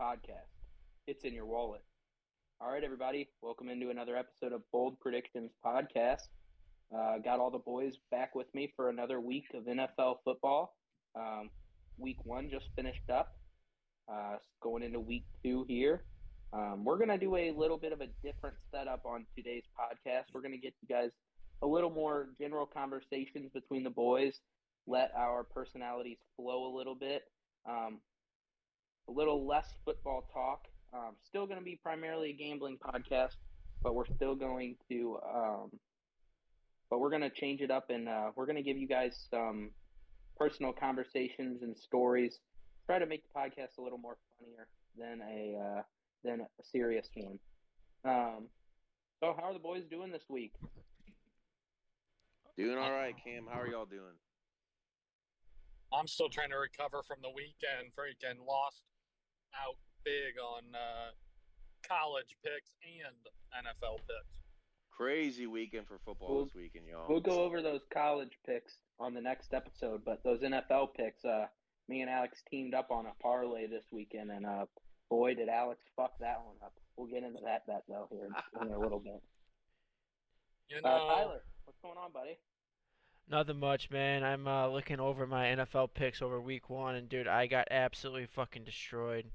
podcast. It's in your wallet. All right, everybody, welcome into another episode of Bold Predictions podcast. Uh, got all the boys back with me for another week of NFL football. Um, week one just finished up. Uh, going into week two here. Um, we're going to do a little bit of a different setup on today's podcast. We're going to get you guys a little more general conversations between the boys, let our personalities flow a little bit. Um, a little less football talk. Um, still going to be primarily a gambling podcast, but we're still going to, um, but we're going to change it up and uh, we're going to give you guys some personal conversations and stories. Try to make the podcast a little more funnier than a uh, than a serious one. Um, so, how are the boys doing this week? Doing all right, Cam. How are y'all doing? I'm still trying to recover from the weekend. Freaking lost out big on uh, college picks and NFL picks. Crazy weekend for football We'll- this weekend, y'all. We'll go over those college picks on the next episode, but those NFL picks, uh, me and Alex teamed up on a parlay this weekend, and uh, boy, did Alex fuck that one up. We'll get into that bet though here in, in a little bit. You Uh, know, Tyler, what's going on, buddy? Nothing much, man. I'm uh, looking over my NFL picks over week one, and dude, I got absolutely fucking destroyed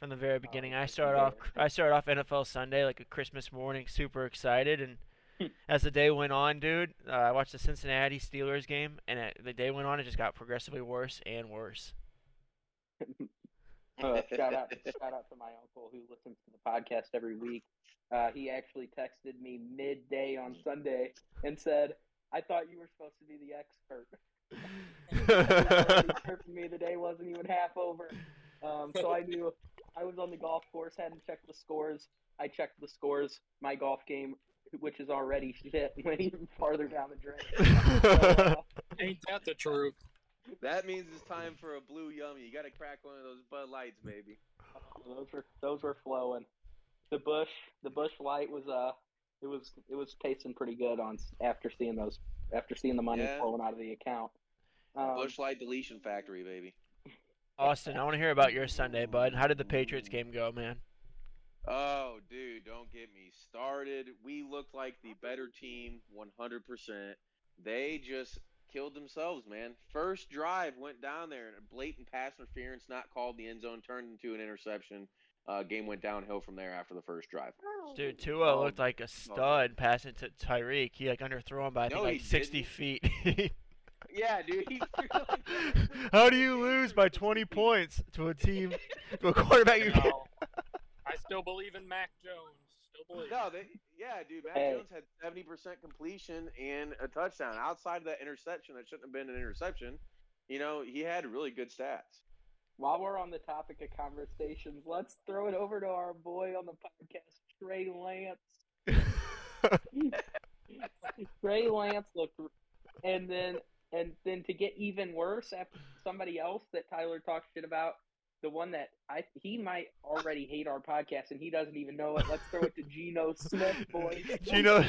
from the very beginning. I fucking started off. I started off NFL Sunday like a Christmas morning, super excited, and as the day went on, dude, uh, I watched the Cincinnati Steelers game, and it, the day went on, it just got progressively worse and worse. Uh, shout out, shout out to my uncle who listens to the podcast every week. Uh, he actually texted me midday on Sunday and said, "I thought you were supposed to be the expert." Already chirping me the day wasn't even half over. Um, so I knew I was on the golf course, hadn't checked the scores. I checked the scores. My golf game, which is already shit, went even farther down the drain. So, uh, ain't that the truth? that means it's time for a blue yummy. You got to crack one of those Bud Lights, baby. those were those were flowing. The Busch, the Busch Light was uh, it was it was tasting pretty good on after seeing those after seeing the money Yeah. flowing out of the account. Um, Busch Light Deletion Factory, baby. Austin, I want to hear about your Sunday, bud. How did the Patriots game go, man? Oh, dude, don't get me started. We looked like the better team 100%. They just killed themselves, man. First drive went down there and a blatant pass interference not called the end zone turned into an interception. Uh, game went downhill from there after the first drive. Dude, Tua Oh, looked like a stud passing to Tyreek. He like underthrew him by I think like 60 didn't. feet. Yeah, dude. He How do you lose by 20 points to a team, to a quarterback you You I still believe in Mac Jones. Still believe. No, they, yeah, dude. Mac Hey. Jones had seventy percent completion and a touchdown. Outside of that interception, that shouldn't have been an interception. You know, he had really good stats. While we're on the topic of conversations, let's throw it over to our boy on the podcast, Trey Lance. Trey Lance looked, and then and then to get even worse, after somebody else that Tyler talks shit about, the one that I he might already hate our podcast and he doesn't even know it. Let's throw it to Geno Smith, boys. Geno,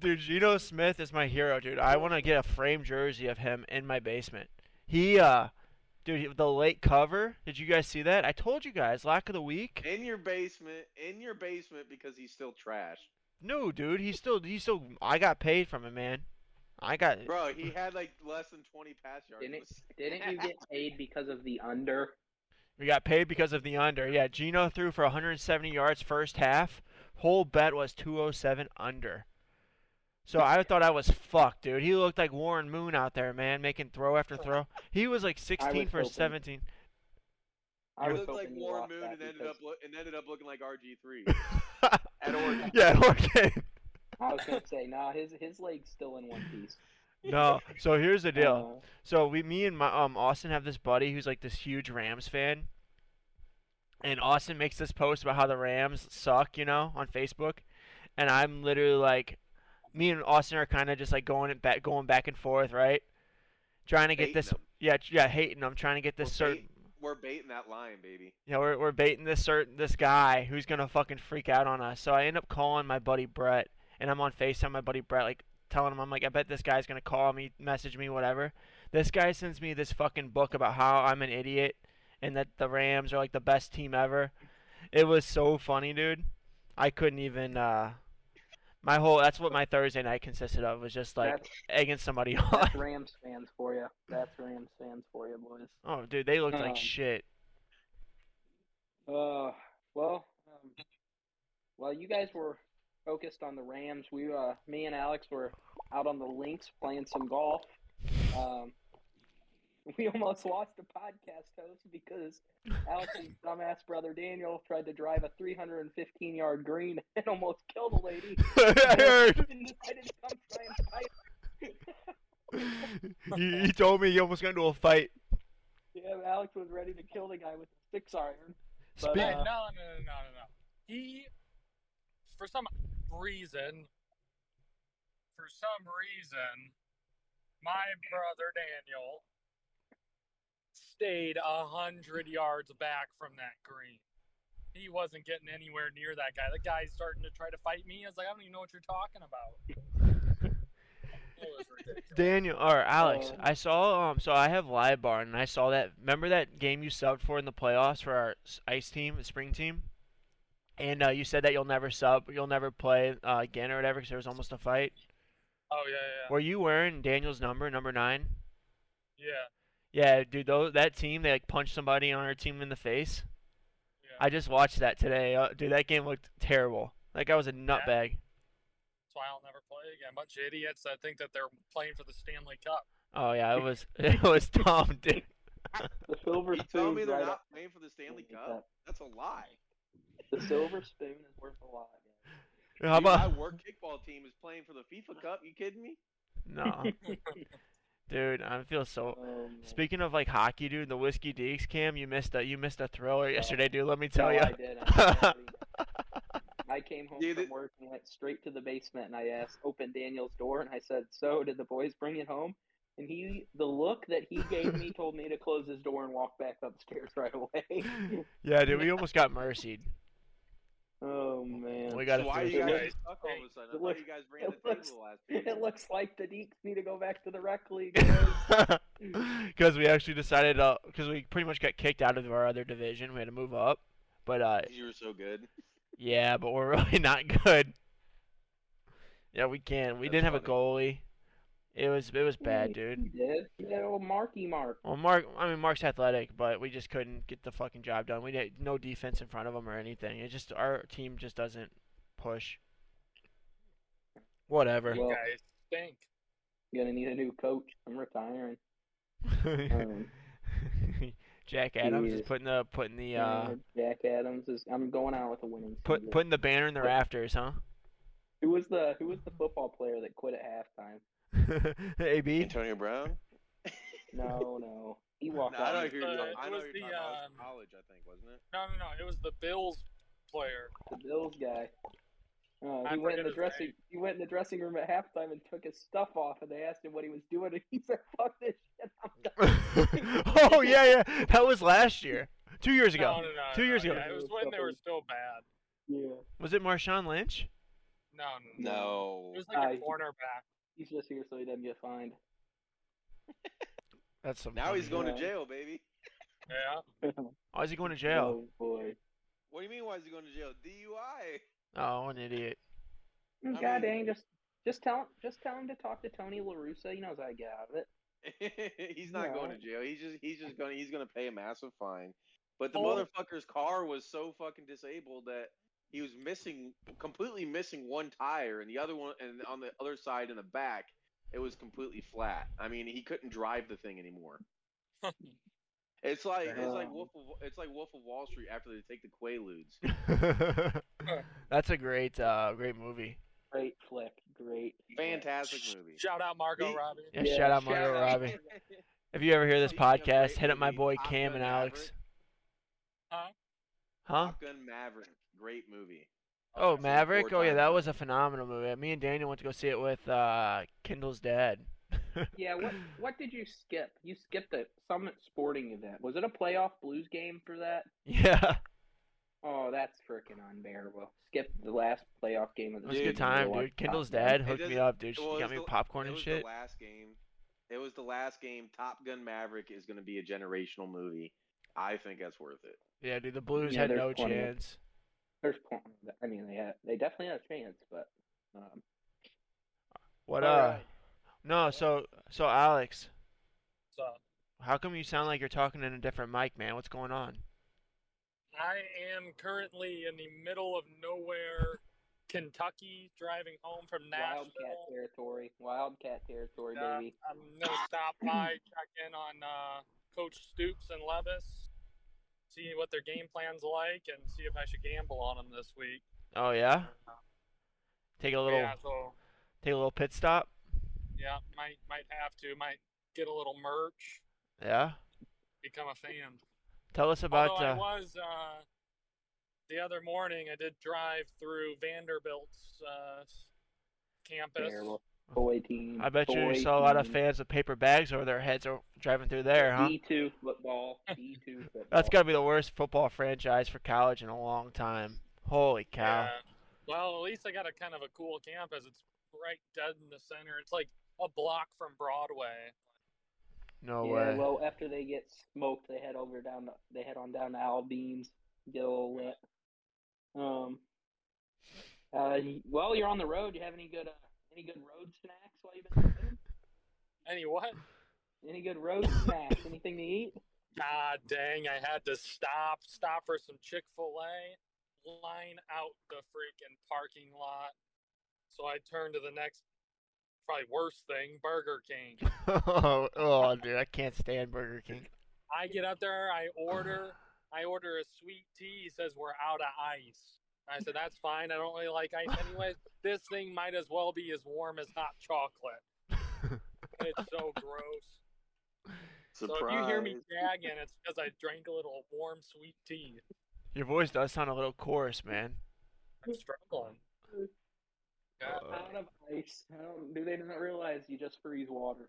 dude, Geno Smith is my hero, dude. I want to get a framed jersey of him in my basement. He, uh, dude, the late cover. Did you guys see that? I told you guys, lack of the week. In your basement, in your basement, because he's still trash, No, dude, he still, he still. I got paid from him, man. I got. bro. He had like less than twenty pass yards. Didn't didn't you get paid because of the under? We got paid because of the under. Yeah, Geno threw for 170 yards first half. Whole bet was 207 under. So I thought I was fucked, dude. He looked like Warren Moon out there, man, making throw after throw. He was like 16 for hoping- 17. I was looked like hoping you Warren Moon that and ended up look, and ended up looking like RG three. At Oregon. yeah, at Oregon. I was gonna say, nah, his his leg's still in one piece. no. So here's the deal. Uh, So we, me and my um Austin have this buddy who's like this huge Rams fan, and Austin makes this post about how the Rams suck, you know, on Facebook, and I'm literally like, me and Austin are kind of just like going it back, going back and forth, right? Trying to get Hating this, them. yeah, yeah, hating. I'm trying to get this We're certain, bait- We're baiting that line, baby. Yeah, we're we're baiting this certain this guy who's gonna fucking freak out on us. So I end up calling my buddy Brett, and I'm on Facetime. My buddy Brett, like telling him, I'm like, I bet this guy's gonna call me, message me, whatever. This guy sends me this fucking book about how I'm an idiot and that the Rams are like the best team ever. It was so funny, dude. I couldn't even uh my whole that's what my Thursday night consisted of was just like that's, egging somebody on. that's Rams fans for you. That's Rams fans for you, boys. Oh, dude, they looked Um, like shit. Uh, well, um, while you guys were focused on the Rams, we, uh, me and Alex were out on the links playing some golf. Um, we almost lost a podcast host because Alex's dumbass brother Daniel tried to drive a 315 yard green and almost killed a lady. I heard. And decided to come try and fight. he, he told me he almost got into a fight. Yeah, Alex was ready to kill the guy with a six iron. But, Spe- Hey, uh, no, no, no, no, no. He, for some reason, for some reason, my brother Daniel stayed a hundred yards back from that green. He wasn't getting anywhere near that guy. The guy's starting to try to fight me. I was like, I don't even know what you're talking about. It was ridiculous. Daniel or Alex, Uh, I saw um so I have live barn and I saw that remember that game you subbed for in the playoffs for our ice team, the spring team? And uh, you said that you'll never sub, you'll never play uh, again or whatever because there was almost a fight. Oh yeah, yeah, Were you wearing Daniel's number, number nine? yeah. Yeah, dude, those, that team they like punched somebody on our team in the face. yeah. I just watched that today. Uh, dude, that game looked terrible. That guy was a nutbag. That's why I'll never play again. bunch of idiots that think that they're playing for the Stanley Cup. Oh yeah, it was it was dumb, dude. The silver You tell spoon's me they're right not up- playing for the Stanley Stanley Cup? Cup. That's a lie. The silver spoon is worth a lot. guys. How about... my work kickball team is playing for the FIFA Cup. You kidding me? no, dude? I feel so. Oh. Speaking of like hockey, dude, the whiskey deeks cam, you missed a you missed a thriller yesterday, dude. Let me tell no, you. I did. I, I came home Dude, from work and went straight to the basement and I asked, opened Daniel's door and I said, "So, did the boys bring it home?" And he, the look that he gave me, told me to close his door and walk back upstairs right away. yeah, dude, we almost got mercied. Oh man, We got so why are you it. guys stuck all of a sudden? I It thought looks- you guys ran the looks- table last week. it looks like the Deeks need to go back to the rec league. Because we actually decided, because we pretty much got kicked out of our other division, we had to move up. But uh, You were so good. yeah, but we're really not good. Yeah, we can. not We That's didn't have a goalie. It was it was bad, He dude. did. He had old Marky Mark. Well, Mark, I mean Mark's athletic, but we just couldn't get the fucking job done. We had no defense in front of him or anything. It just our team just doesn't push. Whatever. You Well- guys stink. Gonna need a new coach. I'm retiring. Um, Jack Adams is Jeez. putting the putting the uh yeah, Jack Adams is. I'm going out with a winning. put season. putting the banner in the rafters, huh? Who was the Who was the football player that quit at halftime? AB. Antonio Brown? No, no, he walked No, I out. know It who was you're talking- it I know was who the, you're talking about. Um, college, I think, wasn't it? No, no, no. It was the Bills player. the Bills guy. Uh, he went in the dressing. name. He went in the dressing room at halftime and took his stuff off, and they asked him what he was doing, and he said, "Fuck this shit, I'm done." oh yeah, yeah. That was last year. Two years ago. No, no, no. Two no, years ago. Yeah, it was when they were still bad. Yeah, Was it Marshawn Lynch? No, no, no. No. It was like Uh, a he- cornerback. He's just here so he doesn't get fined. That's some. Now he's going shit. to jail, baby. Yeah. Why is he going to jail? Oh boy. What do you mean? Why is he going to jail? DUI. Oh, an idiot. I God mean- dang, just just tell him just tell him to talk to Tony La Russa. He knows how to get out of it. he's not going to jail. He's just he's just gonna he's gonna pay a massive fine. But the Oh. motherfucker's car was so fucking disabled that he was missing completely missing one tire and the other one and on the other side in the back it was completely flat. I mean he couldn't drive the thing anymore. It's like it's like Wolf of it's like Wolf of Wall Street after they take the Quaaludes. That's a great, uh, great movie. Great flick, great. flick. Fantastic movie. Shout out Margot He- Robbie. Yeah, Yeah, shout out shout Margot. Robbie. If you ever hear this podcast, hit up my boy Cam and Alex. Huh? Huh? Top Gun Maverick, great movie. Oh, I've Maverick. Oh yeah, that was a phenomenal movie. Me and Daniel went to go see it with uh, Kendall's dad. Yeah, what what did you skip? You skipped the Summit Sporting event. Was it a playoff Blues game for that? Yeah, Oh, that's freaking unbearable. Skip the last playoff game of the. it was a good time, dude. Kendall's Top dad hooked me up, dude. She well, got me the- popcorn it and was shit. the last game. It was the last game. Top Gun Maverick is going to be a generational movie. I think that's worth it. Yeah, dude, the Blues Yeah, had no plenty chance. There's point. I mean, they had they definitely had a chance, but um, What uh? right. No, so so Alex, So how come you sound like you're talking in a different mic, man? What's going on? I am currently in the middle of nowhere, Kentucky, driving home from Nashville. Wildcat territory, Wildcat territory, Yeah, baby. I'm gonna stop by, check in on uh, Coach Stoops and Levis, see what their game plan's like, and see if I should gamble on them this week. Oh yeah, take a little Yeah, so take a little pit stop. yeah, might might have to, might get a little merch, Yeah, become a fan. tell us about Although I uh, was uh, the other morning, I did drive through Vanderbilt's uh, campus. Terrible. Boy team. I bet you boy saw a lot of fans with paper bags over their heads or driving through there, huh? D2 football. D2 football. That's got to be the worst football franchise for college in a long time. Holy cow! Yeah. Well, at least I got a kind of a cool campus. It's right dead in the center. It's like a block from Broadway. No yeah, way. well, after they get smoked, they head over down. To, they head on down to Albeans, get a little lit. Um. Uh, well, you're on the road. You have any good, uh, any good road snacks while you've been driving? Any what? Any good road snacks? Anything to eat? God dang! I had to stop, stop for some Chick Fil A, line out the freaking parking lot. So I turned to the next, probably worst thing, Burger King. oh, oh, dude, I can't stand Burger King. I get up there, I order, I order a sweet tea. He says we're out of ice. I said that's fine. I don't really like ice anyways. This thing might as well be as warm as hot chocolate. It's so gross. So if you hear me Surprise. gagging, it's because I drank a little warm sweet tea. Your voice does sound a little coarse, man. I'm struggling. Yeah. Uh, Out of ice. Do they not realize you just freeze water?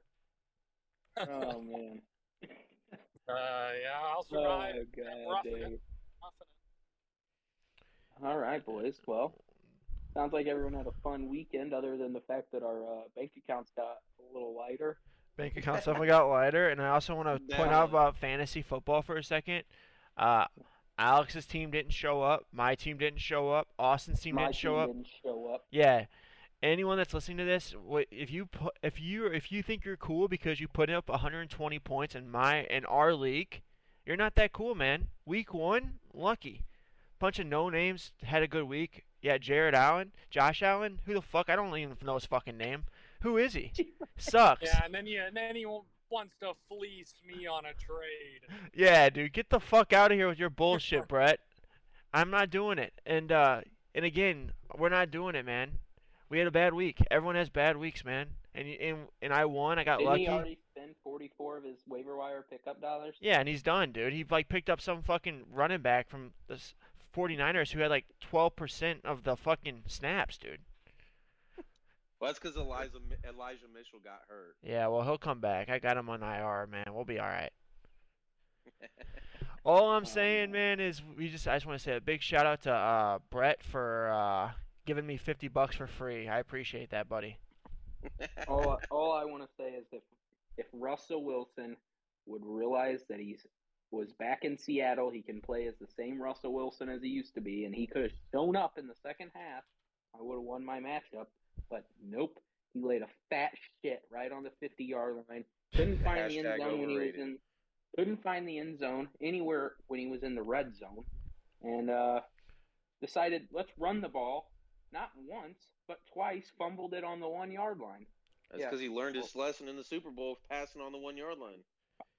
Oh man. Uh, yeah, I'll survive. Oh survive. god, roughing it. dude. Roughing it. All right, boys. Well, sounds like everyone had a fun weekend, other than the fact that our uh, bank accounts got a little lighter. Bank accounts definitely got lighter, and I also want to point out about fantasy football for a second. Uh, Alex's team didn't show up. My team didn't show up. Austin's team didn't show team up. didn't show up. Yeah. Anyone that's listening to this, if you put, if you if you think you're cool because you put up 120 points in my in our league, you're not that cool, man. Week one, lucky. Bunch of no names had a good week. Yeah, Jared Allen, Josh Allen. Who the fuck? I don't even know his fucking name. Who is he? Sucks. Yeah, and then you, and then he wants to fleece me on a trade. Yeah, dude, get the fuck out of here with your bullshit, Brett. I'm not doing it. And uh and again, we're not doing it, man. We had a bad week. Everyone has bad weeks, man. And and and I won. I got Didn't lucky. he already spend 44 of his waiver wire pickup dollars? Yeah, and he's done, dude. He like picked up some fucking running back from the s- 49ers who had like 12% of the fucking snaps, dude. Well, that's because Elijah Elijah Mitchell got hurt. Yeah, well, he'll come back. I got him on IR, man. We'll be all right. All I'm saying, man, is we just I just want to say a big shout out to uh, Brett for uh, giving me 50 bucks for free. I appreciate that, buddy. all, I- all I want to say is if if Russell Wilson would realize that he's was back in Seattle, he can play as the same Russell Wilson as he used to be, and he could have shown up in the second half. I would have won my matchup, but nope. He laid a fat shit right on the 50 yard line. Couldn't find the end zone when he was in. Couldn't find the end zone anywhere when he was in the red zone, and uh, decided let's run the ball. Not once, but twice. Fumbled it on the one yard line. That's Yeah. because he learned his lesson in the Super Bowl of passing on the one yard line.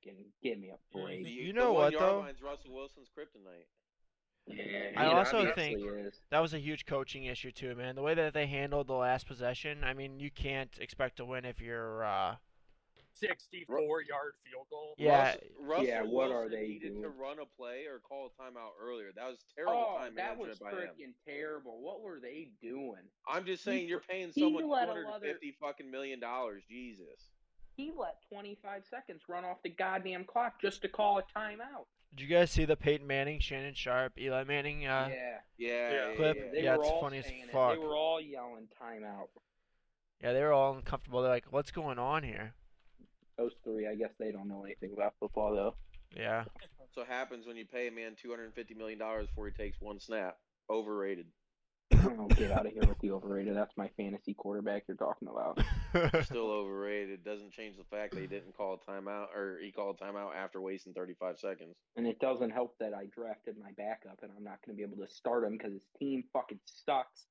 Fucking give me a break. The, You the know what, though? line's Russell Wilson's kryptonite. Yeah, I it also obviously think- is. That was a huge coaching issue too, man. The way that they handled the last possession. I mean, you can't expect to win if you're. Uh, 64 yard field goal. Yeah. Russ- Russell Yeah, what are Wilson they needed to run a play or call a timeout earlier. That was terrible Oh, time that was freaking terrible. What were they doing? I'm just He- saying you're paying someone let two a hundred other- fucking million dollars. Jesus. He let 25 seconds run off the goddamn clock just to call a timeout. did you guys see the Peyton Manning, Shannon Sharpe, Eli Manning? Uh, yeah, Yeah. Yeah. yeah, Clip. yeah. Yeah, it's all funny as saying it. fuck. They were all yelling timeout. yeah, they were all uncomfortable. They're like, "What's going on here?" Those three, I guess they don't know anything about football though. Yeah. That's what happens when you pay a man two hundred and fifty million dollars before he takes one snap. Overrated. Oh, get out of here with the overrated. That's my fantasy quarterback you're talking about. Still overrated. Doesn't change the fact that he didn't call a timeout or he called a timeout after wasting thirty five seconds. And it doesn't help that I drafted my backup and I'm not going to be able to start him because his team fucking sucks.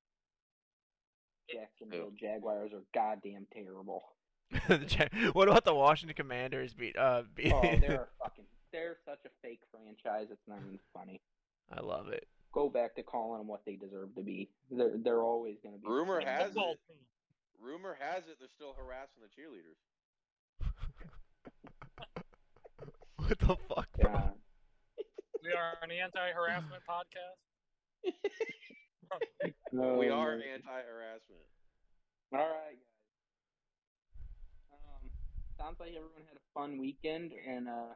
Jacksonville Jaguars are goddamn terrible. What about the Washington Commanders beat uh beat Oh, they're a fucking they're such a fake franchise. It's not even funny. I love it. Go back to calling them what they deserve to be. They're they're always going to be. Rumor has it. team. Rumor has it they're still harassing the cheerleaders. What the fuck? bro? Yeah. We are an anti-harassment podcast. we Oh, are man. anti-harassment. All right, guys. Um, sounds like everyone had a fun weekend, and uh,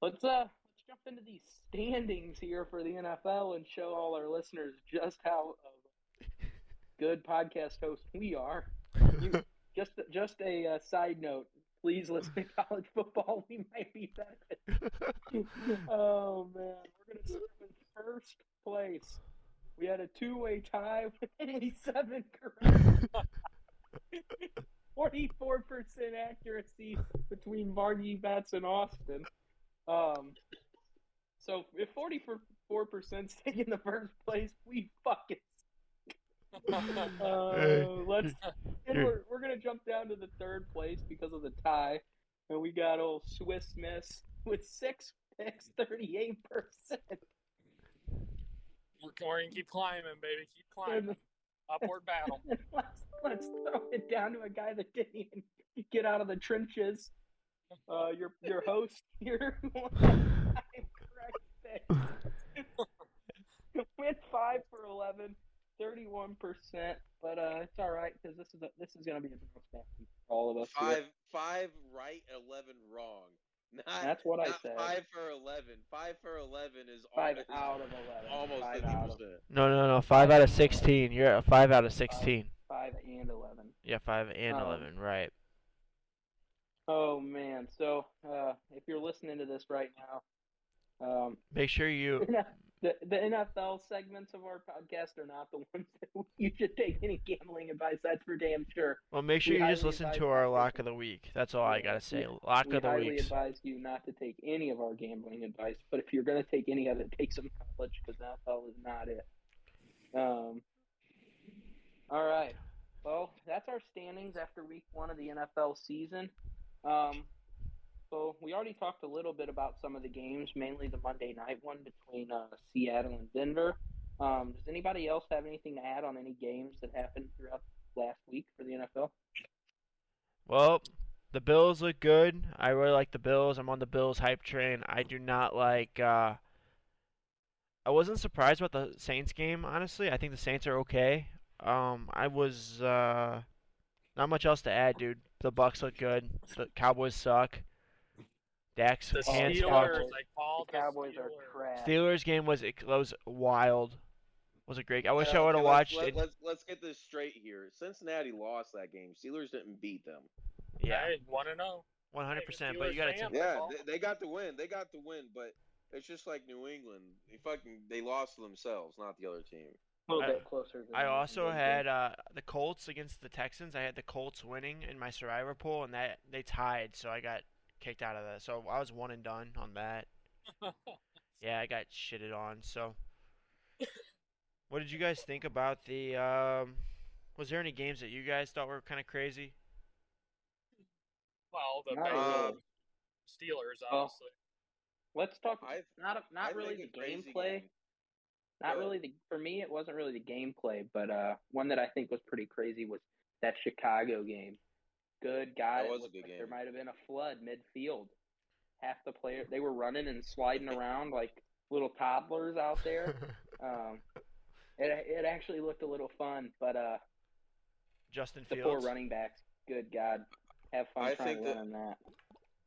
let's uh let's jump into these standings here for the NFL and show all our listeners just how of good podcast host we are. You, just just a uh, side note. Please listen to college football. We might be better. oh man, we're gonna start in first place. We had a two-way tie with 87 correct. 44% accuracy between Vardy, Bats, and Austin. Um, so if 44% taking the first place, we fucking. Uh, let's. And we're, we're gonna jump down to the third place because of the tie, and we got old Swiss Miss with six picks, 38%. We're, we're gonna keep climbing, baby. Keep climbing. Upward battle. let's, let's throw it down to a guy that didn't even get out of the trenches. Uh, your your host here correct picks. went five for 11, 31 percent, but uh, it's all right because this is a, this is gonna be a bounce back week for all of us. here. Five five right, eleven wrong. Not, That's what I said. Five for eleven. Five for eleven is Five al- is out of 11. almost Five fifty out of percent. No, no, no. Five out of sixteen. You're at five out of sixteen. five and 11. Yeah, five and Um, eleven. Right. Oh man! So uh, if you're listening to this right now, um, Make sure you. the the NFL segments of our podcast are not the ones that you should take any gambling advice. That's for damn sure. Well, make sure We you just listen to our lock of the week. That's all I gotta say. Lock we of the week. We highly advise you not to take any of our gambling advice. But if you're going to take any of it, take some college because NFL is not it. Um. All right. Well, that's our standings after week one of the NFL season. Um, so we already talked a little bit about some of the games, mainly the Monday night one between uh, Seattle and Denver. Um, does anybody else have anything to add on any games that happened throughout last week for the NFL? Well, the Bills look good. I really like the Bills. I'm on the Bills hype train. I do not like. Uh, I wasn't surprised about the Saints game. Honestly, I think the Saints are okay. Um, I was uh, not much else to add, dude. The Bucs look good. The Cowboys suck. Dak's The hands Steelers, I called The Cowboys the are Steelers. Steelers game was it was wild. Was it great? I wish I Uh, would okay, have let's- watched Let, it. let's let's get this straight here. Cincinnati lost that game. Steelers didn't beat them. Yeah, Hey, one and zero. one hundred percent. But you gotta. fan. T- Yeah, they, they got the win. They got the win, but it's just like New England. They fucking they lost to themselves, not the other team. A little I- bit closer. Than I also England had uh, the Colts against the Texans. I had the Colts winning in my Survivor pool, and that they tied, so I got kicked out of that. So I was one and done on that. Yeah, I got shitted on. So, what did you guys think about the? Um, was there any games that you guys thought were kind of crazy? well, the Not Bengals, really. Steelers, Oh. obviously. Let's talk. I not not I really the gameplay. game. Not Go really the for me. It wasn't really the gameplay, but uh, one that I think was pretty crazy was that Chicago game. Good God, That was a good like game. There might have been a flood midfield. Half the players they were running and sliding around like little toddlers out there. um, it it actually looked a little fun, but uh, Justin the poor Fields. running backs. Good God, have fun I trying think to that- that.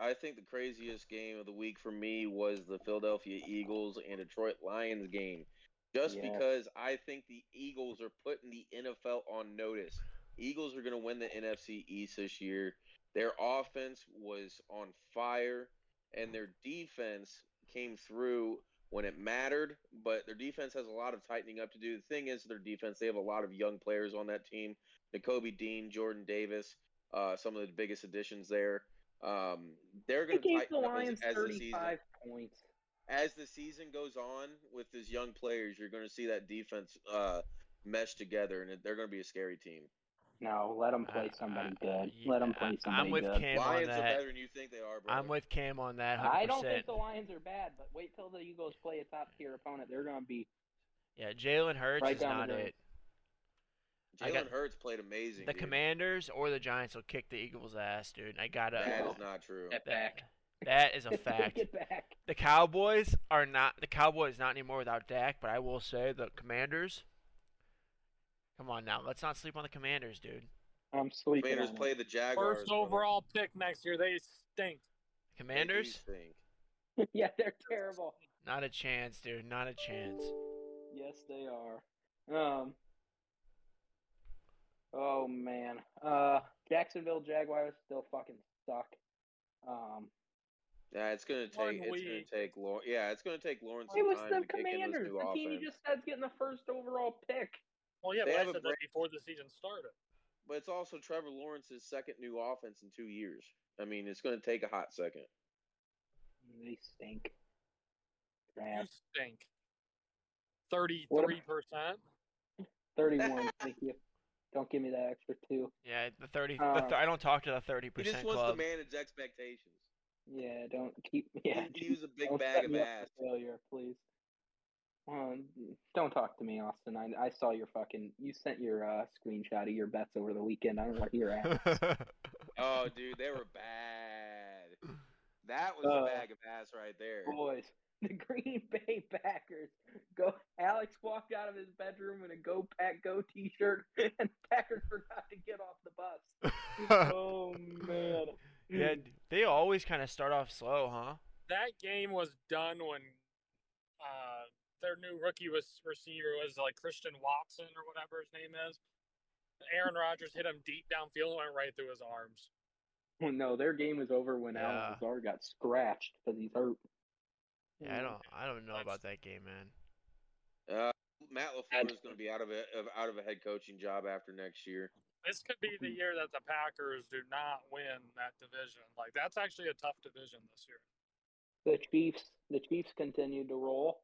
I think the craziest game of the week for me was the Philadelphia Eagles and Detroit Lions game. Just Yes. because I think the Eagles are putting the NFL on notice. Eagles are going to win the NFC East this year. Their offense was on fire, and their defense came through when it mattered. But their defense has a lot of tightening up to do. The thing is, their defense they have a lot of young players on that team: Nakobe Dean, Jordan Davis, uh, some of the biggest additions there. Um, they're going to tighten the up as, Lions as the season 35 points. as the season goes on with these young players, you're going to see that defense uh, mesh together, and they're going to be a scary team. No, let them play somebody uh, good. yeah, Let them play I- somebody I'm with good. Cam on Lions are better than you think they are, bro. I'm with Cam on that. 100%. I don't think the Lions are bad, but wait till the Eagles play a top tier opponent. They're going to be Yeah, Jalen Hurts Right is down not it. I Jalen got- Hurts played amazing. The dude. Commanders or the Giants will kick the Eagles' ass, dude. I gotta. That is not true. get back. that is a fact. get back. The Cowboys are not the Cowboys not anymore without Dak, but I will say the Commanders. Come on now, let's not sleep on the Commanders, dude. I'm sleeping. Commanders on play the Jaguars. First brother. overall pick next year. They stink. They Commanders, stink. yeah, they're terrible. not a chance, dude. Not a chance. Yes, they are. Um. Oh man. Uh, Jacksonville Jaguars still fucking suck. Um, Yeah, it's gonna take. It's gonna take. Lawrence. Yeah, it's gonna take Lawrence it was time the to kick in this Commanders, new the team you offense. just said's getting the first overall pick. Well, yeah, They but I said that before the season started. But it's also Trevor Lawrence's second new offense in two years. I mean, it's gonna take a hot second. They stink. You stink. Thirty-three percent. Thirty-one. thank you. Don't give me that extra two. Yeah, the thirty. the Uh, th- I don't talk to the 30. He percent just wants club. to manage expectations. Yeah, don't keep. Yeah, He, he was a big bag of ass. failure, please. Don't talk to me, Austin. I I saw your fucking. You sent your uh, screenshot of your bets over the weekend. I don't know want to hear at. Oh, dude, they were bad. That was Uh, a bag of ass right there. Boys, the Green Bay Packers go. Alex walked out of his bedroom in a Go Pack Go T-shirt, and Packers forgot to get off the bus. oh man. yeah, they always kind of start off slow, huh? That game was done when uh, their new rookie was receiver was like Christian Watson or whatever his name is. Aaron Rodgers hit him deep downfield and went right through his arms. Well, no, their game was over when Yeah. Allen Lazard got scratched because he's hurt. Yeah, I don't. I don't know about that game, man. Uh, Matt Lafleur is going to be out of a of, out of a head coaching job after next year. This could be the year that the Packers do not win that division. Like that's actually a tough division this year. The Chiefs, the Chiefs continued to roll,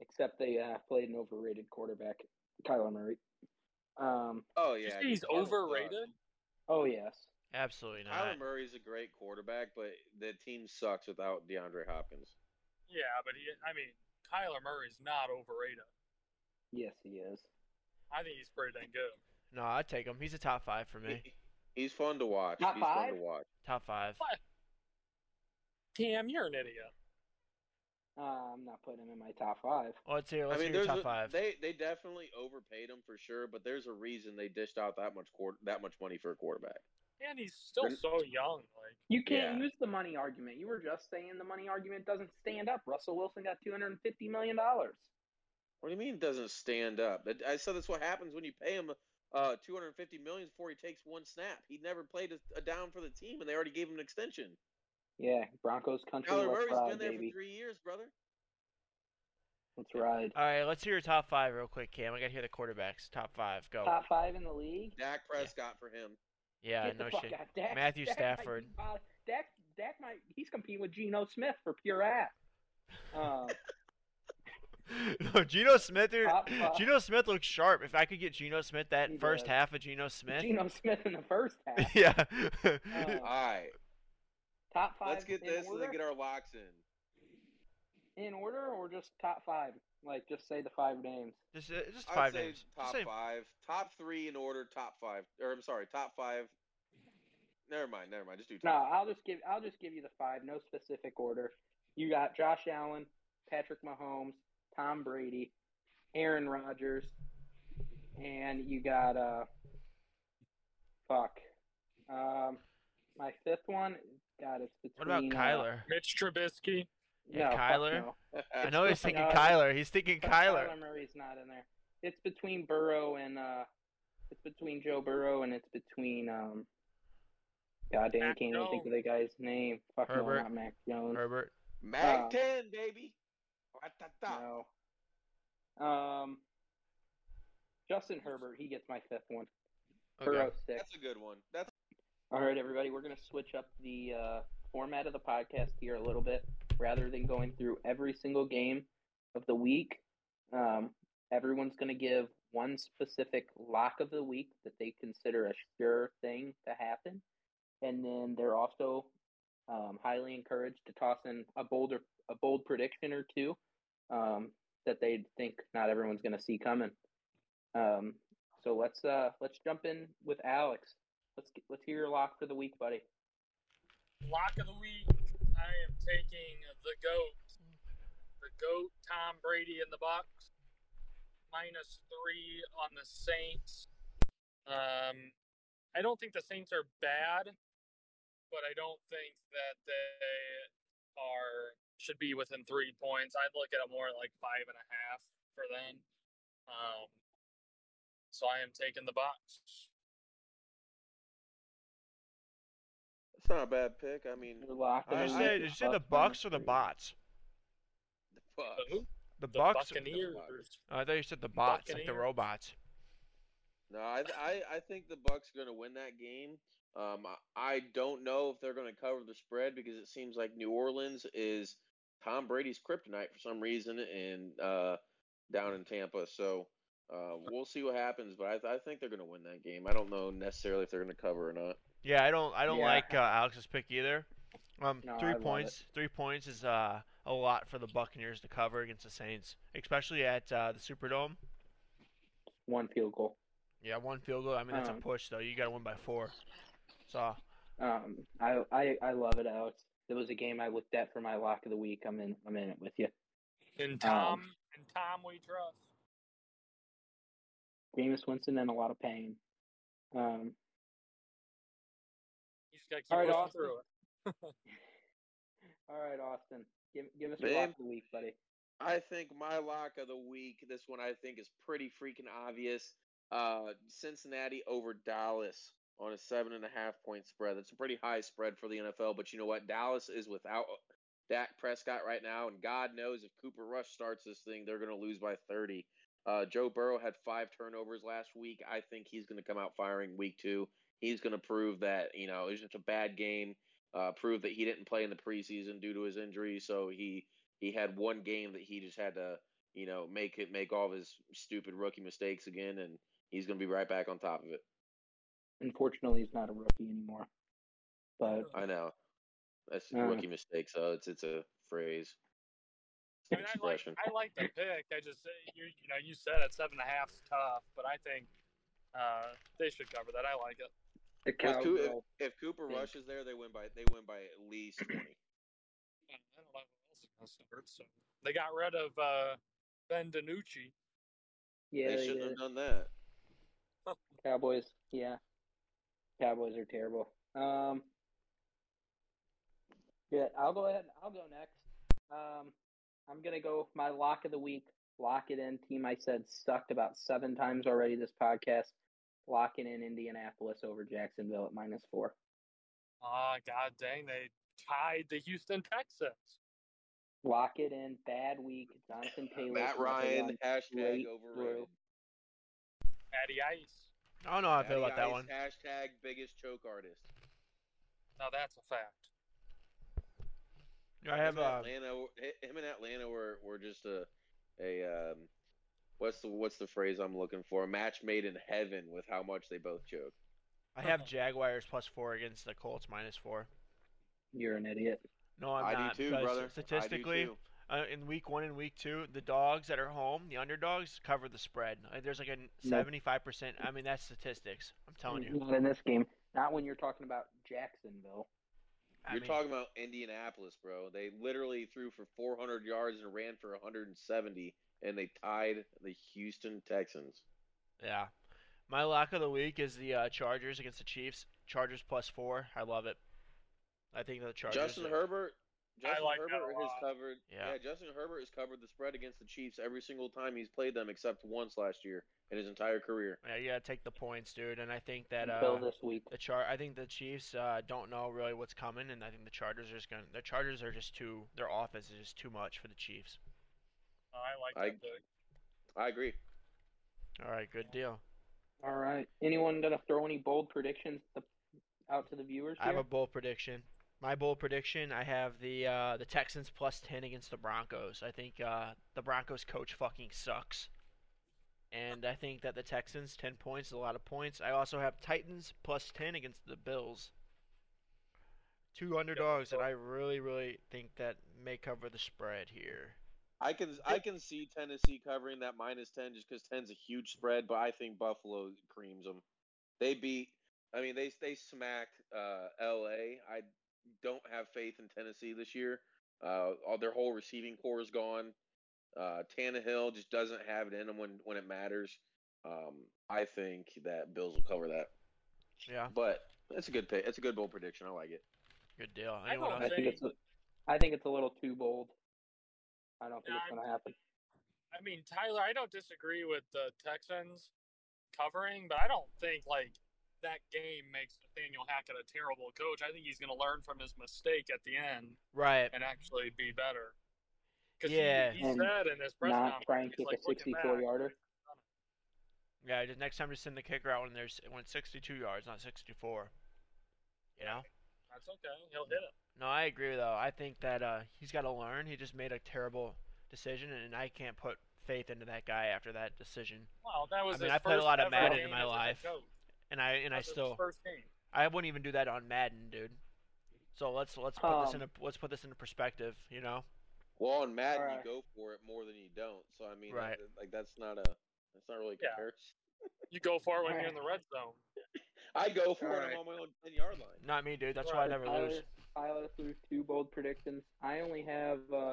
except they uh, played an overrated quarterback, Kyler Murray. Um. Oh Did yeah, he's dude, Kyler sucks. overrated? Oh yes. Absolutely not. Kyler Murray's a great quarterback, but the team sucks without DeAndre Hopkins. Yeah, but he. I mean, Kyler Murray's not overrated. Yes, he is. I think he's pretty dang good. No, I'd take him. He's a top five for me. He's fun to watch. Top he's fun five? to watch. Top five. Cam, you're an idiot. Uh, I'm not putting him in my top five. Well, let's hear. Let's I mean, hear your top a, five. they they definitely overpaid him for sure, but there's a reason they dished out that much quarter, that much money for a quarterback. And he's still They're- so young. Like You can't Yeah. use the money argument. You were just saying the money argument doesn't stand up. Russell Wilson got 250 million dollars. What do you mean it doesn't stand up? That- I said that's what happens when you pay him uh 250 million before he takes one snap. He never played a, a down for the team, and they already gave him an extension. Yeah, Broncos country. Kyler Murray's ride, been there baby. for three years, brother. Let's ride. All right, let's hear your top five real quick, Cam. I gotta hear the quarterbacks. Top five. Go. Top five in the league. Dak Prescott for him. yeah, Get no shit. Dak, Matthew Dak might Stafford. be vol- Dak, Dak might. He's competing with Geno Smith for pure ass. Um, no, Geno Smith, dude. Geno Smith looks sharp. If I could get Geno Smith that He first does. half of Geno Smith. Geno Smith in the first half. yeah. Uh, All right, Top five. let's get in this and order? then get our locks in. in order or just top five? Like just say the five names. just, uh, just I'd five say names. top Just say, five, top three in order, top five. Or I'm sorry, top five. Never mind, never mind. Just do No, top. I'll just give I'll just give you the five, no specific order. You got Josh Allen, Patrick Mahomes, Tom Brady, Aaron Rodgers, and you got uh fuck. Um my fifth one, God, it's what about between uh, Kyler? Mitch Trubisky. Yeah, no, Kyler? no. I know he's thinking No, Kyler. He's thinking Kyler. Kyler Murray's not in there. It's between Burrow and uh it's between Joe Burrow and it's between um God damn, Mac can't even think of the guy's name. Fuck no, Herbert. not Mac Jones. Herbert. Mag Uh, 10, baby. Wa-ta-ta. No. Um, Justin Herbert, he gets my fifth one. Okay. Burrow six. That's a good one. That's All right, everybody, we're going to switch up the uh, format of the podcast here a little bit. Rather than going through every single game of the week, um, everyone's going to give one specific lock of the week that they consider a sure thing to happen. And then they're also um, highly encouraged to toss in a bolder, a bold prediction or two um, that they think not everyone's going to see coming. Um, so let's uh, let's jump in with Alex. Let's get, let's hear your lock for the week, buddy. Lock of the week. I am taking the goat, the goat Tom Brady in the box, minus three on the Saints. Um, I don't think the Saints are bad, but I don't think that they are should be within three points. I'd look at it more like five and a half for them. Um, so I am taking the Bucs. That's not a bad pick. I mean, Your lock Did you week say, is did you say the Bucs Bucs or the Bots? the fuck. Who? The The Bucs. Buccaneers. Oh, I thought you said the bots, like the robots. No, I, I I think the Bucs are going to win that game. Um, I, I don't know if they're going to cover the spread because it seems like New Orleans is Tom Brady's kryptonite for some reason, and uh, down in Tampa. So uh, we'll see what happens. But I, I think they're going to win that game. I don't know necessarily if they're going to cover or not. Yeah, I don't. I don't Yeah. like uh, Alex's pick either. Um, No, three love points. Three points is uh, a lot for the Buccaneers to cover against the Saints, especially at uh, the Superdome. one field goal. Yeah, one field goal. I mean, that's Um, a push though. You got to win by four. So Um, I, I I love it, Alex. It was a game I looked at for my lock of the week. I'm in. I'm in it with you. In Tom, in Tom we trust. Jameis Winston in a lot of pain. Um, He's got to keep All right, pushing Austin. through it. all right, Austin, give give us your Babe. lock of the week, buddy. I think my lock of the week, this one I think is pretty freaking obvious. Uh, Cincinnati over Dallas on a seven and a half point spread. That's a pretty high spread for the NFL, but you know what? Dallas is without Dak Prescott right now, and God knows if Cooper Rush starts this thing, they're going to lose by 30. Uh, Joe Burrow had five turnovers last week. I think he's going to come out firing week two. He's going to prove that, you know, it was just a bad game, uh, prove that he didn't play in the preseason due to his injury, so he he had one game that he just had to you know make it make all of his stupid rookie mistakes again and he's going to be right back on top of it Unfortunately, he's not a rookie anymore. But i know that's Uh. rookie mistake so it's it's a phrase I mean, I like, I like the pick. I just, uh, you, you know, you said it seven and a half's tough, but I think uh, they should cover that. I like it. The Was Coo- if, if cooper think. rush is there they win by they win by at least 20 I don't know who else is gonna start. So they got rid of uh, Ben DiNucci. Yeah, they they shouldn't did. have done that Cowboys. Yeah, Cowboys are terrible. Um, yeah, I'll go ahead. I'll go next. Um, I'm gonna go my lock of the week. Lock it in. Team I said sucked about seven times already this podcast. Lock it in Indianapolis over Jacksonville at minus four. Ah, god dang, they tied the Houston Texans. Lock it in. Bad week. Jonathan Taylor. matt ryan hashtag overrated through. Patty Ice. I don't know how I feel Matty about that Ice, one. hashtag biggest choke artist Now that's a fact. I have Him uh, Atlanta. Him and Atlanta were, were just a a um, what's the what's the phrase I'm looking for? A match made in heaven with how much they both choke. I have Jaguars plus four against the Colts minus four. You're an idiot. No, I'm I not. do too, brother. Statistically, I do too. uh, in week one and week two, the dogs that are home, the underdogs, cover the spread. Uh, There's like a 75%. I mean, that's statistics. I'm telling you. Not in this game. Not when you're talking about Jacksonville. I You're mean, talking about Indianapolis, bro. They literally threw for 400 yards and ran for 170, and they tied the Houston Texans. Yeah. My lock of the week is the uh, Chargers against the Chiefs. Chargers plus four. I love it. I think the Chargers. Justin are- Herbert, Justin like that a Herbert has covered. Yeah. Yeah. Justin Herbert has covered the spread against the Chiefs every single time he's played them, except once last year in his entire career. Yeah, you gotta take the points, dude. And I think that uh, this week. the char I think the Chiefs uh, don't know really what's coming, and I think the Chargers are just gonna. The Chargers are just too. Their offense is just too much for the Chiefs. I like I- that pick. I agree. All right, good deal. All right. Anyone gonna throw any bold predictions out to the viewers I have a bold prediction. My bold prediction: I have the uh, the Texans plus ten against the Broncos. I think uh, the Broncos coach fucking sucks, and I think that the Texans ten points is a lot of points. I also have Titans plus ten against the Bills. Two underdogs that I really, really think that may cover the spread here. I can I can see Tennessee covering that minus ten just because 10's a huge spread, but I think Buffalo creams them. They beat. I mean, they they smacked uh, L.A. I don't have faith in Tennessee this year. Uh, all their whole receiving corps is gone. Uh, Tannehill just doesn't have it in him when when it matters. Um, I think that Bills will cover that, Yeah, but it's a good pick. It's a good bold prediction. I like it. good deal. I Anyone don't I think it's a, I think it's a little too bold. I don't think Yeah, it's gonna happen. I mean, Tyler, I don't disagree with the Texans covering, but I don't think like that game makes Nathaniel Hackett a terrible coach. I think he's going to learn from his mistake at the end Right. and actually be better. Because Yeah. he, he said in his press Not try and conference, he's like, a sixty-four yarder. Yeah, just next time just send the kicker out when there's when it's 62 yards, not 64. You know? That's okay. He'll hit it. No, I agree though. I think that uh, he's got to learn. He just made a terrible decision, and I can't put faith into that guy after that decision. Well, that was I mean, his I played a lot of Madden in my as a head life. And I and That I still first game. I wouldn't even do that on Madden, dude. So let's let's put this Um, in a let's put this into perspective. You know? Well, on Madden, Alright. you go for it more than you don't. So I mean, Right. that- like that's not a that's not really a Yeah. comparison. You go for it when you're in the red zone. I go for it. Alright. I'm on my own ten yard line. Not me, dude. That's why I never Tyler, lose. Tyler threw two bold predictions. I only have uh,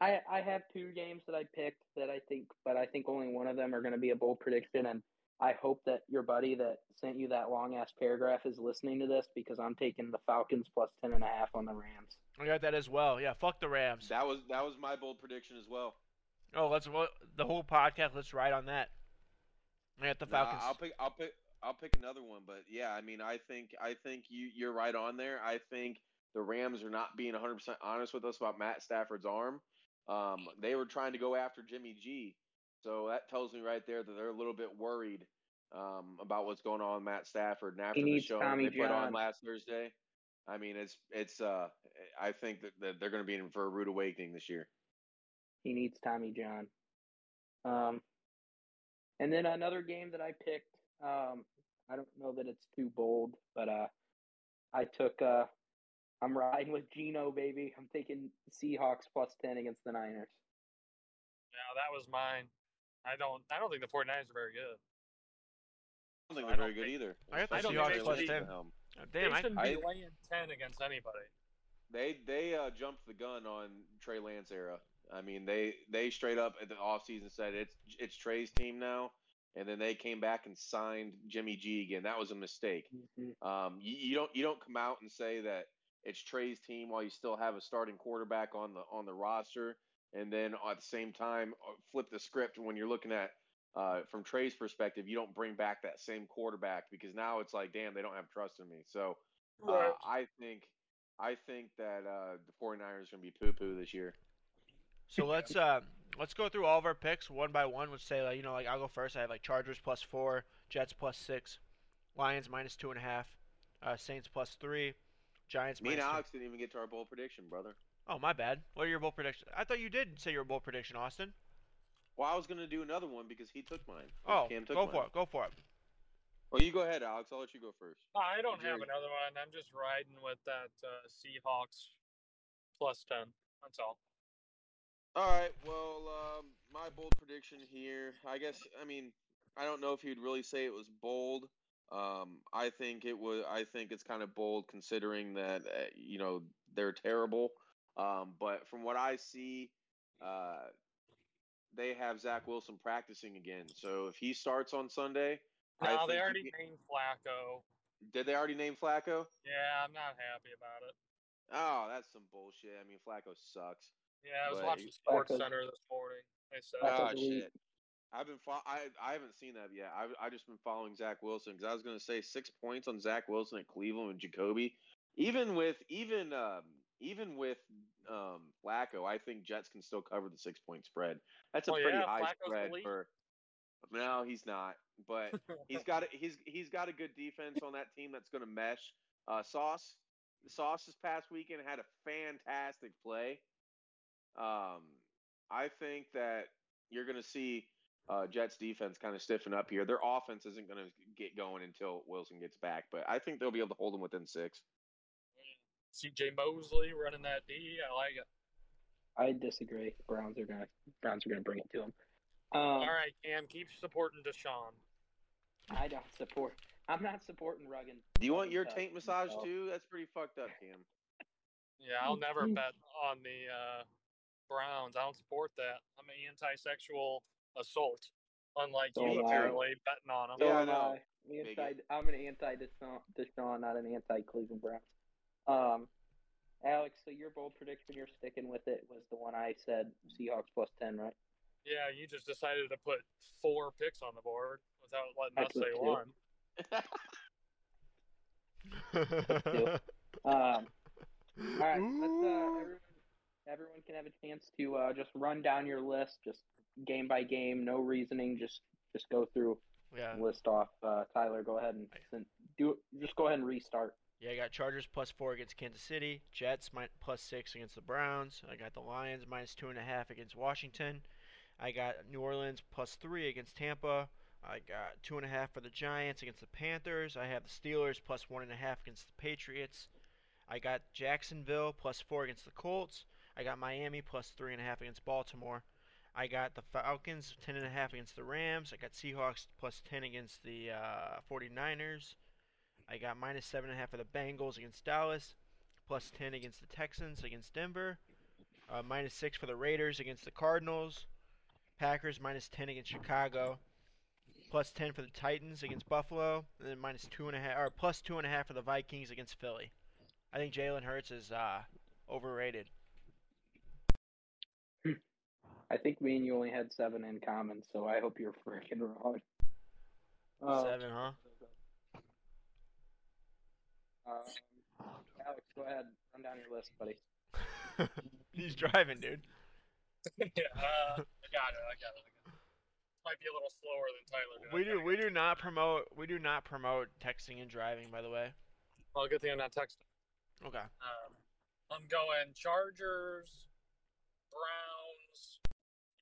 I I have two games that I picked that I think, but I think only one of them are going to be a bold prediction, and I hope that your buddy that sent you that long ass paragraph is listening to this because I'm taking the Falcons plus ten and a half on the Rams. I got that as well. Yeah, fuck the Rams. That was that was my bold prediction as well. Oh, let's what the whole podcast. Let's ride on that. I got the Nah, Falcons. I'll pick. I'll pick. I'll pick another one. But yeah, I mean, I think I think you you're right on there. I think the Rams are not being 100 percent honest with us about Matt Stafford's arm. Um, they were trying to go after Jimmy G, so that tells me right there that they're a little bit worried um, about what's going on with Matt Stafford. And after the show Tommy they put on John. last Thursday, I mean, it's it's. Uh, I think that, that they're going to be in for a rude awakening this year. He needs Tommy John. Um, and then another game that I picked. Um, I don't know that it's too bold, but uh, I took. Uh, I'm riding with Geno, baby. I'm taking Seahawks plus ten against the Niners. Yeah, that was mine. I don't. I don't think the 49ers are very good. I don't think they're don't very good either. I got the especially Seahawks they plus lose 10. at home. Damn, they I, shouldn't be I- laying 10 against anybody. They they uh, jumped the gun on Trey Lance era. I mean, they they straight up at the offseason said it's it's Trey's team now, and then they came back and signed Jimmy G again. That was a mistake. Um, you, you don't you don't come out and say that it's Trey's team while you still have a starting quarterback on the on the roster, and then at the same time uh, flip the script when you're looking at uh, from Trey's perspective, you don't bring back that same quarterback because now it's like, damn, they don't have trust in me. So uh, I think I think that uh, the 49ers are going to be poo poo this year. so let's uh let's go through all of our picks one by one. Let's say like you know like I'll go first. I have like Chargers plus four, Jets plus six, Lions minus two and a half, uh, Saints plus three, Giants Me and minus two. Alex didn't even get to our bowl prediction, brother. Oh my bad. What are your bowl predictions? I thought you did say your bowl prediction, Austin. Well, I was going to do another one because he took mine. Oh, Cam took go mine. for it. Go for it. Well, you go ahead, Alex. I'll let you go first. I don't have another one. I'm just riding with that uh, Seahawks plus 10. That's all. All right. Well, um, my bold prediction here. I guess. I mean, I don't know if you'd really say it was bold. Um, I think it was. I think it's kind of bold considering that uh, you know they're terrible. Um, but from what I see, uh, they have Zach Wilson practicing again. So if he starts on Sunday, No, they already can- named Flacco. did they already name Flacco? Yeah, I'm not happy about it. Oh, that's some bullshit. I mean, Flacco sucks. Yeah, I was But watching Sports Flacco's- Center this morning. They said, Oh shit. I've been fo- I I haven't seen that yet. I I just been following Zach Wilson because I was gonna say six points on Zach Wilson at Cleveland and Jacoby. Even with even um even with um Flacco, I think Jets can still cover the six point spread. That's a Oh, pretty yeah, high Flacco's spread elite. for. No, he's not. But he's got a, he's he's got a good defense on that team that's going to mesh. Uh, Sauce Sauce this past weekend had a fantastic play. Um, I think that you're going to see uh, Jets defense kind of stiffen up here. Their offense isn't going to get going until Wilson gets back, but I think they'll be able to hold them within six. CJ Mosley running that D. I like it. I disagree. Browns are gonna Browns are gonna bring it to him. Um, All right, Cam, keep supporting Deshaun. I don't support. I'm not supporting Ruggin. Do you want your Ruggin taint massage himself. too? That's pretty fucked up, Cam. Yeah, I'll never bet on the uh, Browns. I don't support that. I'm an anti-sexual assault, unlike So you am apparently betting on them. So Yeah, I am know. I. Anti, I'm an anti Deshaun, Deshaun, not an anti Cleveland Browns. Um, Alex, so your bold prediction, you're sticking with it, was the one I said Seahawks plus ten, right? Yeah, you just decided to put four picks on the board without letting I us say two. one. Um, all right, let's uh, everyone, everyone can have a chance to uh, just run down your list, just game by game, no reasoning, just just go through, yeah. list off. Uh, Tyler, go ahead and and do it. Just go ahead and restart. Yeah, I got Chargers plus four against Kansas City, Jets plus six against the Browns. I got the Lions minus two and a half against Washington. I got New Orleans plus three against Tampa. I got two and a half for the Giants against the Panthers. I have the Steelers plus one and a half against the Patriots. I got Jacksonville plus four against the Colts. I got Miami plus three and a half against Baltimore. I got the Falcons ten and a half against the Rams. I got Seahawks plus ten against the uh, 49ers. I got minus seven and a half for the Bengals against Dallas, plus ten against the Texans against Denver, uh, minus six for the Raiders against the Cardinals, Packers minus ten against Chicago, plus ten for the Titans against Buffalo, and then minus two and a half or plus two and a half for the Vikings against Philly. I think Jalen Hurts is uh, overrated. I think me and you only had seven in common, so I hope you're freaking wrong. Um, Seven, huh? Um, Alex, go ahead, run down your list, buddy. He's driving, dude. yeah, uh, I got it. I got it. I got it. Might be a little slower than Tyler. did. We do we do not promote we do not promote texting and driving. By the way. Well, good thing I'm not texting. Okay. Um, I'm going Chargers, Browns.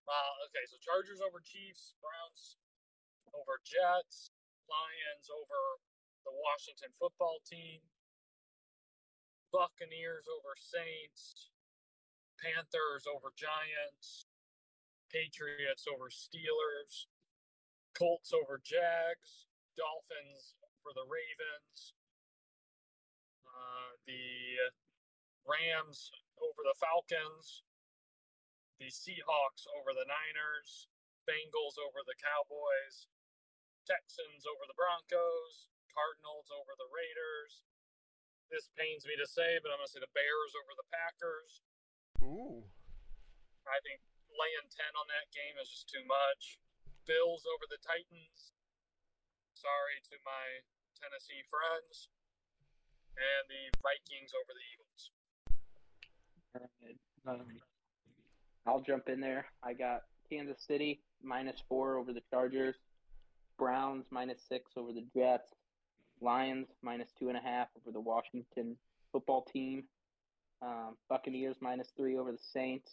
Uh, okay, so Chargers over Chiefs, Browns over Jets, Lions over the Washington football team, Buccaneers over Saints, Panthers over Giants, Patriots over Steelers, Colts over Jags, Dolphins for the Ravens, uh, the Rams over the Falcons, the Seahawks over the Niners, Bengals over the Cowboys, Texans over the Broncos, Cardinals over the Raiders. This pains me to say, but I'm going to say the Bears over the Packers. Ooh. I think laying 10 on that game is just too much. Bills over the Titans. Sorry to my Tennessee friends. And the Vikings over the Eagles. Um, I'll jump in there. I got Kansas City minus four over the Chargers, Browns minus six over the Jets, Lions minus two and a half over the Washington football team, um, Buccaneers minus three over the Saints,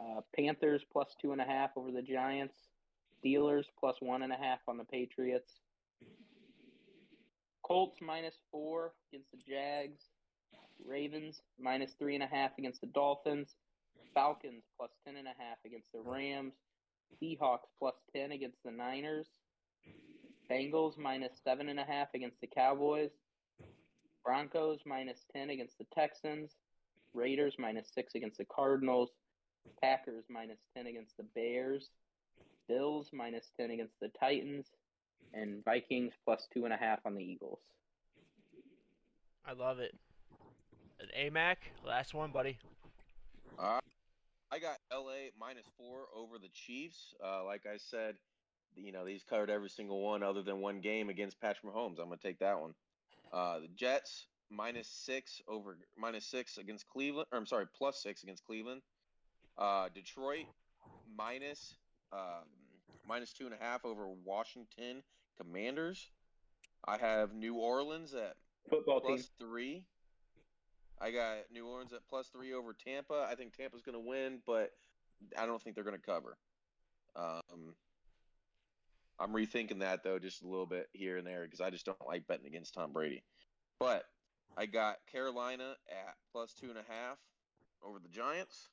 uh, Panthers plus two and a half over the Giants, Steelers plus one and a half on the Patriots, Colts minus four against the Jags, Ravens minus three and a half against the Dolphins. Falcons plus ten and a half against the Rams. Seahawks plus ten against the Niners. Bengals minus seven and a half against the Cowboys. Broncos minus ten against the Texans. Raiders minus six against the Cardinals. Packers minus ten against the Bears. Bills minus ten against the Titans. And Vikings plus two and a half on the Eagles. I love it. AMAC, last one, buddy. I got LA minus four over the Chiefs. Uh, like I said, you know these covered every single one other than one game against Patrick Mahomes. I'm gonna take that one. Uh, the Jets minus six over minus six against Cleveland. Or I'm sorry, plus six against Cleveland. Uh, Detroit minus um, minus two and a half over Washington Commanders. I have New Orleans at Football team. plus three. I got New Orleans at plus three over Tampa. I think Tampa's going to win, but I don't think they're going to cover. Um, I'm rethinking that though, just a little bit here and there because I just don't like betting against Tom Brady. But I got Carolina at plus two and a half over the Giants.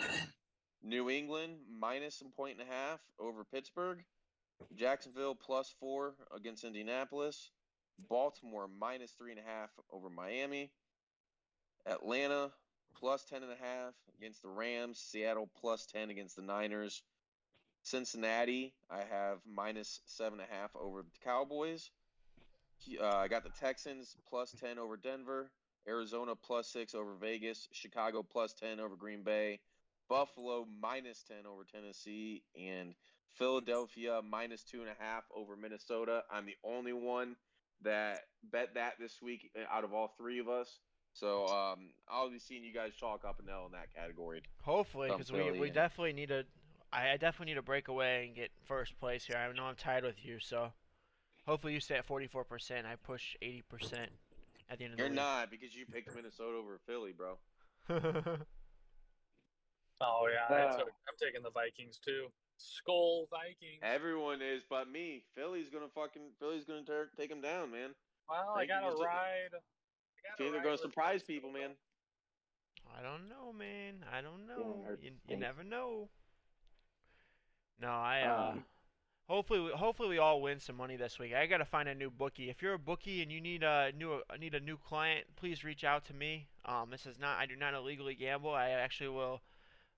New England minus some point and a half over Pittsburgh. Jacksonville plus four against Indianapolis. Baltimore minus three and a half over Miami. Atlanta plus ten and a half against the Rams. Seattle plus ten against the Niners. Cincinnati, I have minus seven and a half over the Cowboys. Uh, I got the Texans plus ten over Denver. Arizona plus six over Vegas. Chicago plus ten over Green Bay. Buffalo minus ten over Tennessee, and Philadelphia minus two and a half over Minnesota. I'm the only one that bet that this week uh, out of all three of us. So um, I'll be seeing you guys chalk up an L in that category. Hopefully, because we, we and- definitely need to. I, I definitely need to break away and get first place here. I know I'm tied with you, so hopefully you stay at 44%. I push 80% at the end of You're the not because you picked Minnesota over Philly, bro. Oh yeah, I Uh, took, I'm taking the Vikings too. Skull Vikings. Everyone is, but me. Philly's gonna fucking Philly's gonna ter- take them down, man. well, I got to ride. I gotta They're gonna with surprise people, man. I don't know, man. I don't know. You, you never know. No, I. Uh, Um, hopefully, we, hopefully we all win some money this week. I gotta find a new bookie. If you're a bookie and you need a new need a new client, please reach out to me. Um, this is not. I do not illegally gamble. I actually will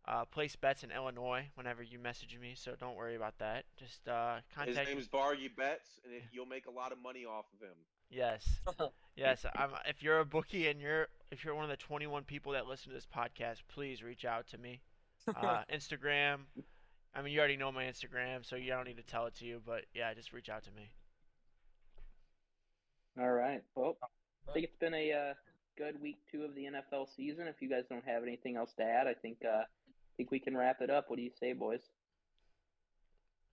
uh, place bets in Illinois whenever you message me. So don't worry about that. Just uh, His contact. name is Bargy Betts, and it, you'll make a lot of money off of him. Yes. Yes, I'm, if you're a bookie and you're if you're one of the 21 people that listen to this podcast, please reach out to me. Uh, Instagram. I mean, you already know my Instagram, so you don't need to tell it to you. But yeah, just reach out to me. all right. Well, I think it's been a uh, good week two of the NFL season. If you guys don't have anything else to add, I think uh, I think we can wrap it up. What do you say, boys?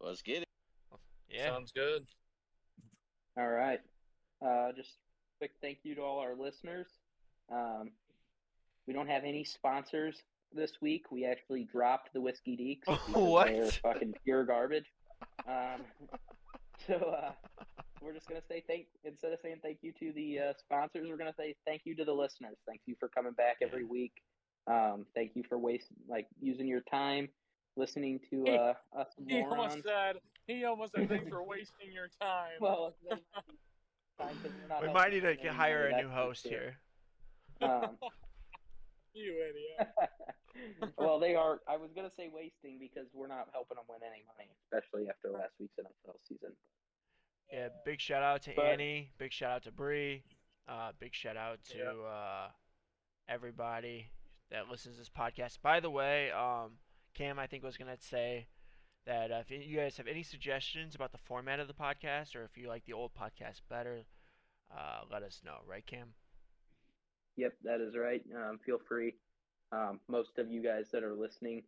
Let's get it. Yeah. Sounds good. All right. Uh, just quick thank you to all our listeners. Um, we don't have any sponsors this week. We actually dropped the whiskey deeks. because What? They're fucking pure garbage. Um, so uh, we're just gonna say thank instead of saying thank you to the uh, sponsors, we're gonna say thank you to the listeners. Thank you for coming back every week. Um, thank you for wasting like using your time listening to uh, us He almost said. He almost said thanks for wasting your time. Well, there might we're not we might need to get, hire a new host here. Um, you idiot. well, they are. I was gonna say wasting because we're not helping them win any money, especially after last week's NFL season. Yeah, big shout out to But- Annie. Big shout out to Bree. Uh, big shout out to Yeah. uh, everybody that listens to this podcast. By the way, um, Cam, I think was gonna say that uh, if you guys have any suggestions about the format of the podcast, or if you like the old podcast better, uh, let us know. Right, Cam? Yep, that is right. Um, feel free. Um, most of you guys that are listening,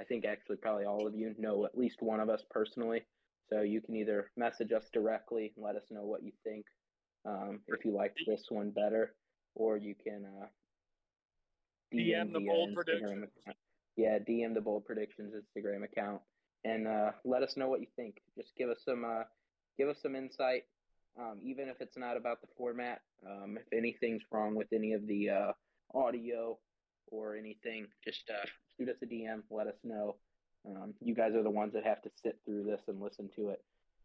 I think actually probably all of you know at least one of us personally. So you can either message us directly and let us know what you think, um, if you liked this one better, or you can uh, DM the uh, bold Instagram predictions. account. Yeah, DM the bold predictions Instagram account, and uh, let us know what you think. Just give us some uh, give us some insight, um, even if it's not about the format. Um, if anything's wrong with any of the uh, audio or anything, just uh, shoot us a DM. Let us know. Um, you guys are the ones that have to sit through this and listen to it.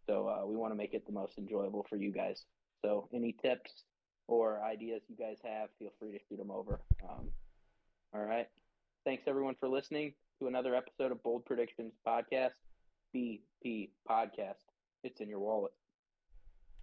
So uh, we want to make it the most enjoyable for you guys. So any tips or ideas you guys have, feel free to shoot them over. Um, all right. Thanks everyone for listening to another episode of Bold Predictions Podcast. BP Podcast. It's in your wallet.